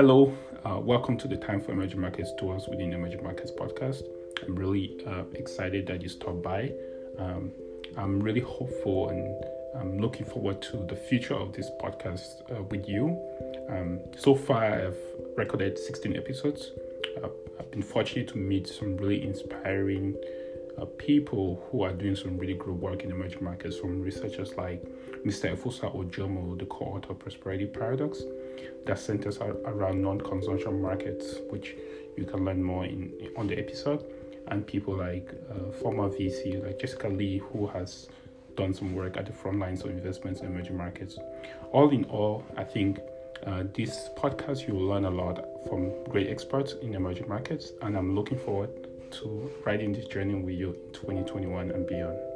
Hello, uh, welcome to the Time for Emerging Markets Tours within Emerging Markets podcast. I'm really uh, excited that you stopped by. Um, I'm really hopeful and I'm looking forward to the future of this podcast uh, with you. Um, so far, I've recorded 16 episodes. I've been fortunate to meet some really inspiring uh, people who are doing some really great work in emerging markets, from researchers like Mr. Efosa Ojomo, the co-author of Prosperity Paradox, that centers around non-consumption markets, which you can learn more in on the episode, and people like uh, former VC like Jessica Lee, who has done some work at the front lines of investments in emerging markets. All in all, I think uh, this podcast you will learn a lot from great experts in emerging markets, and I'm looking forward to riding this journey with you in 2021 and beyond.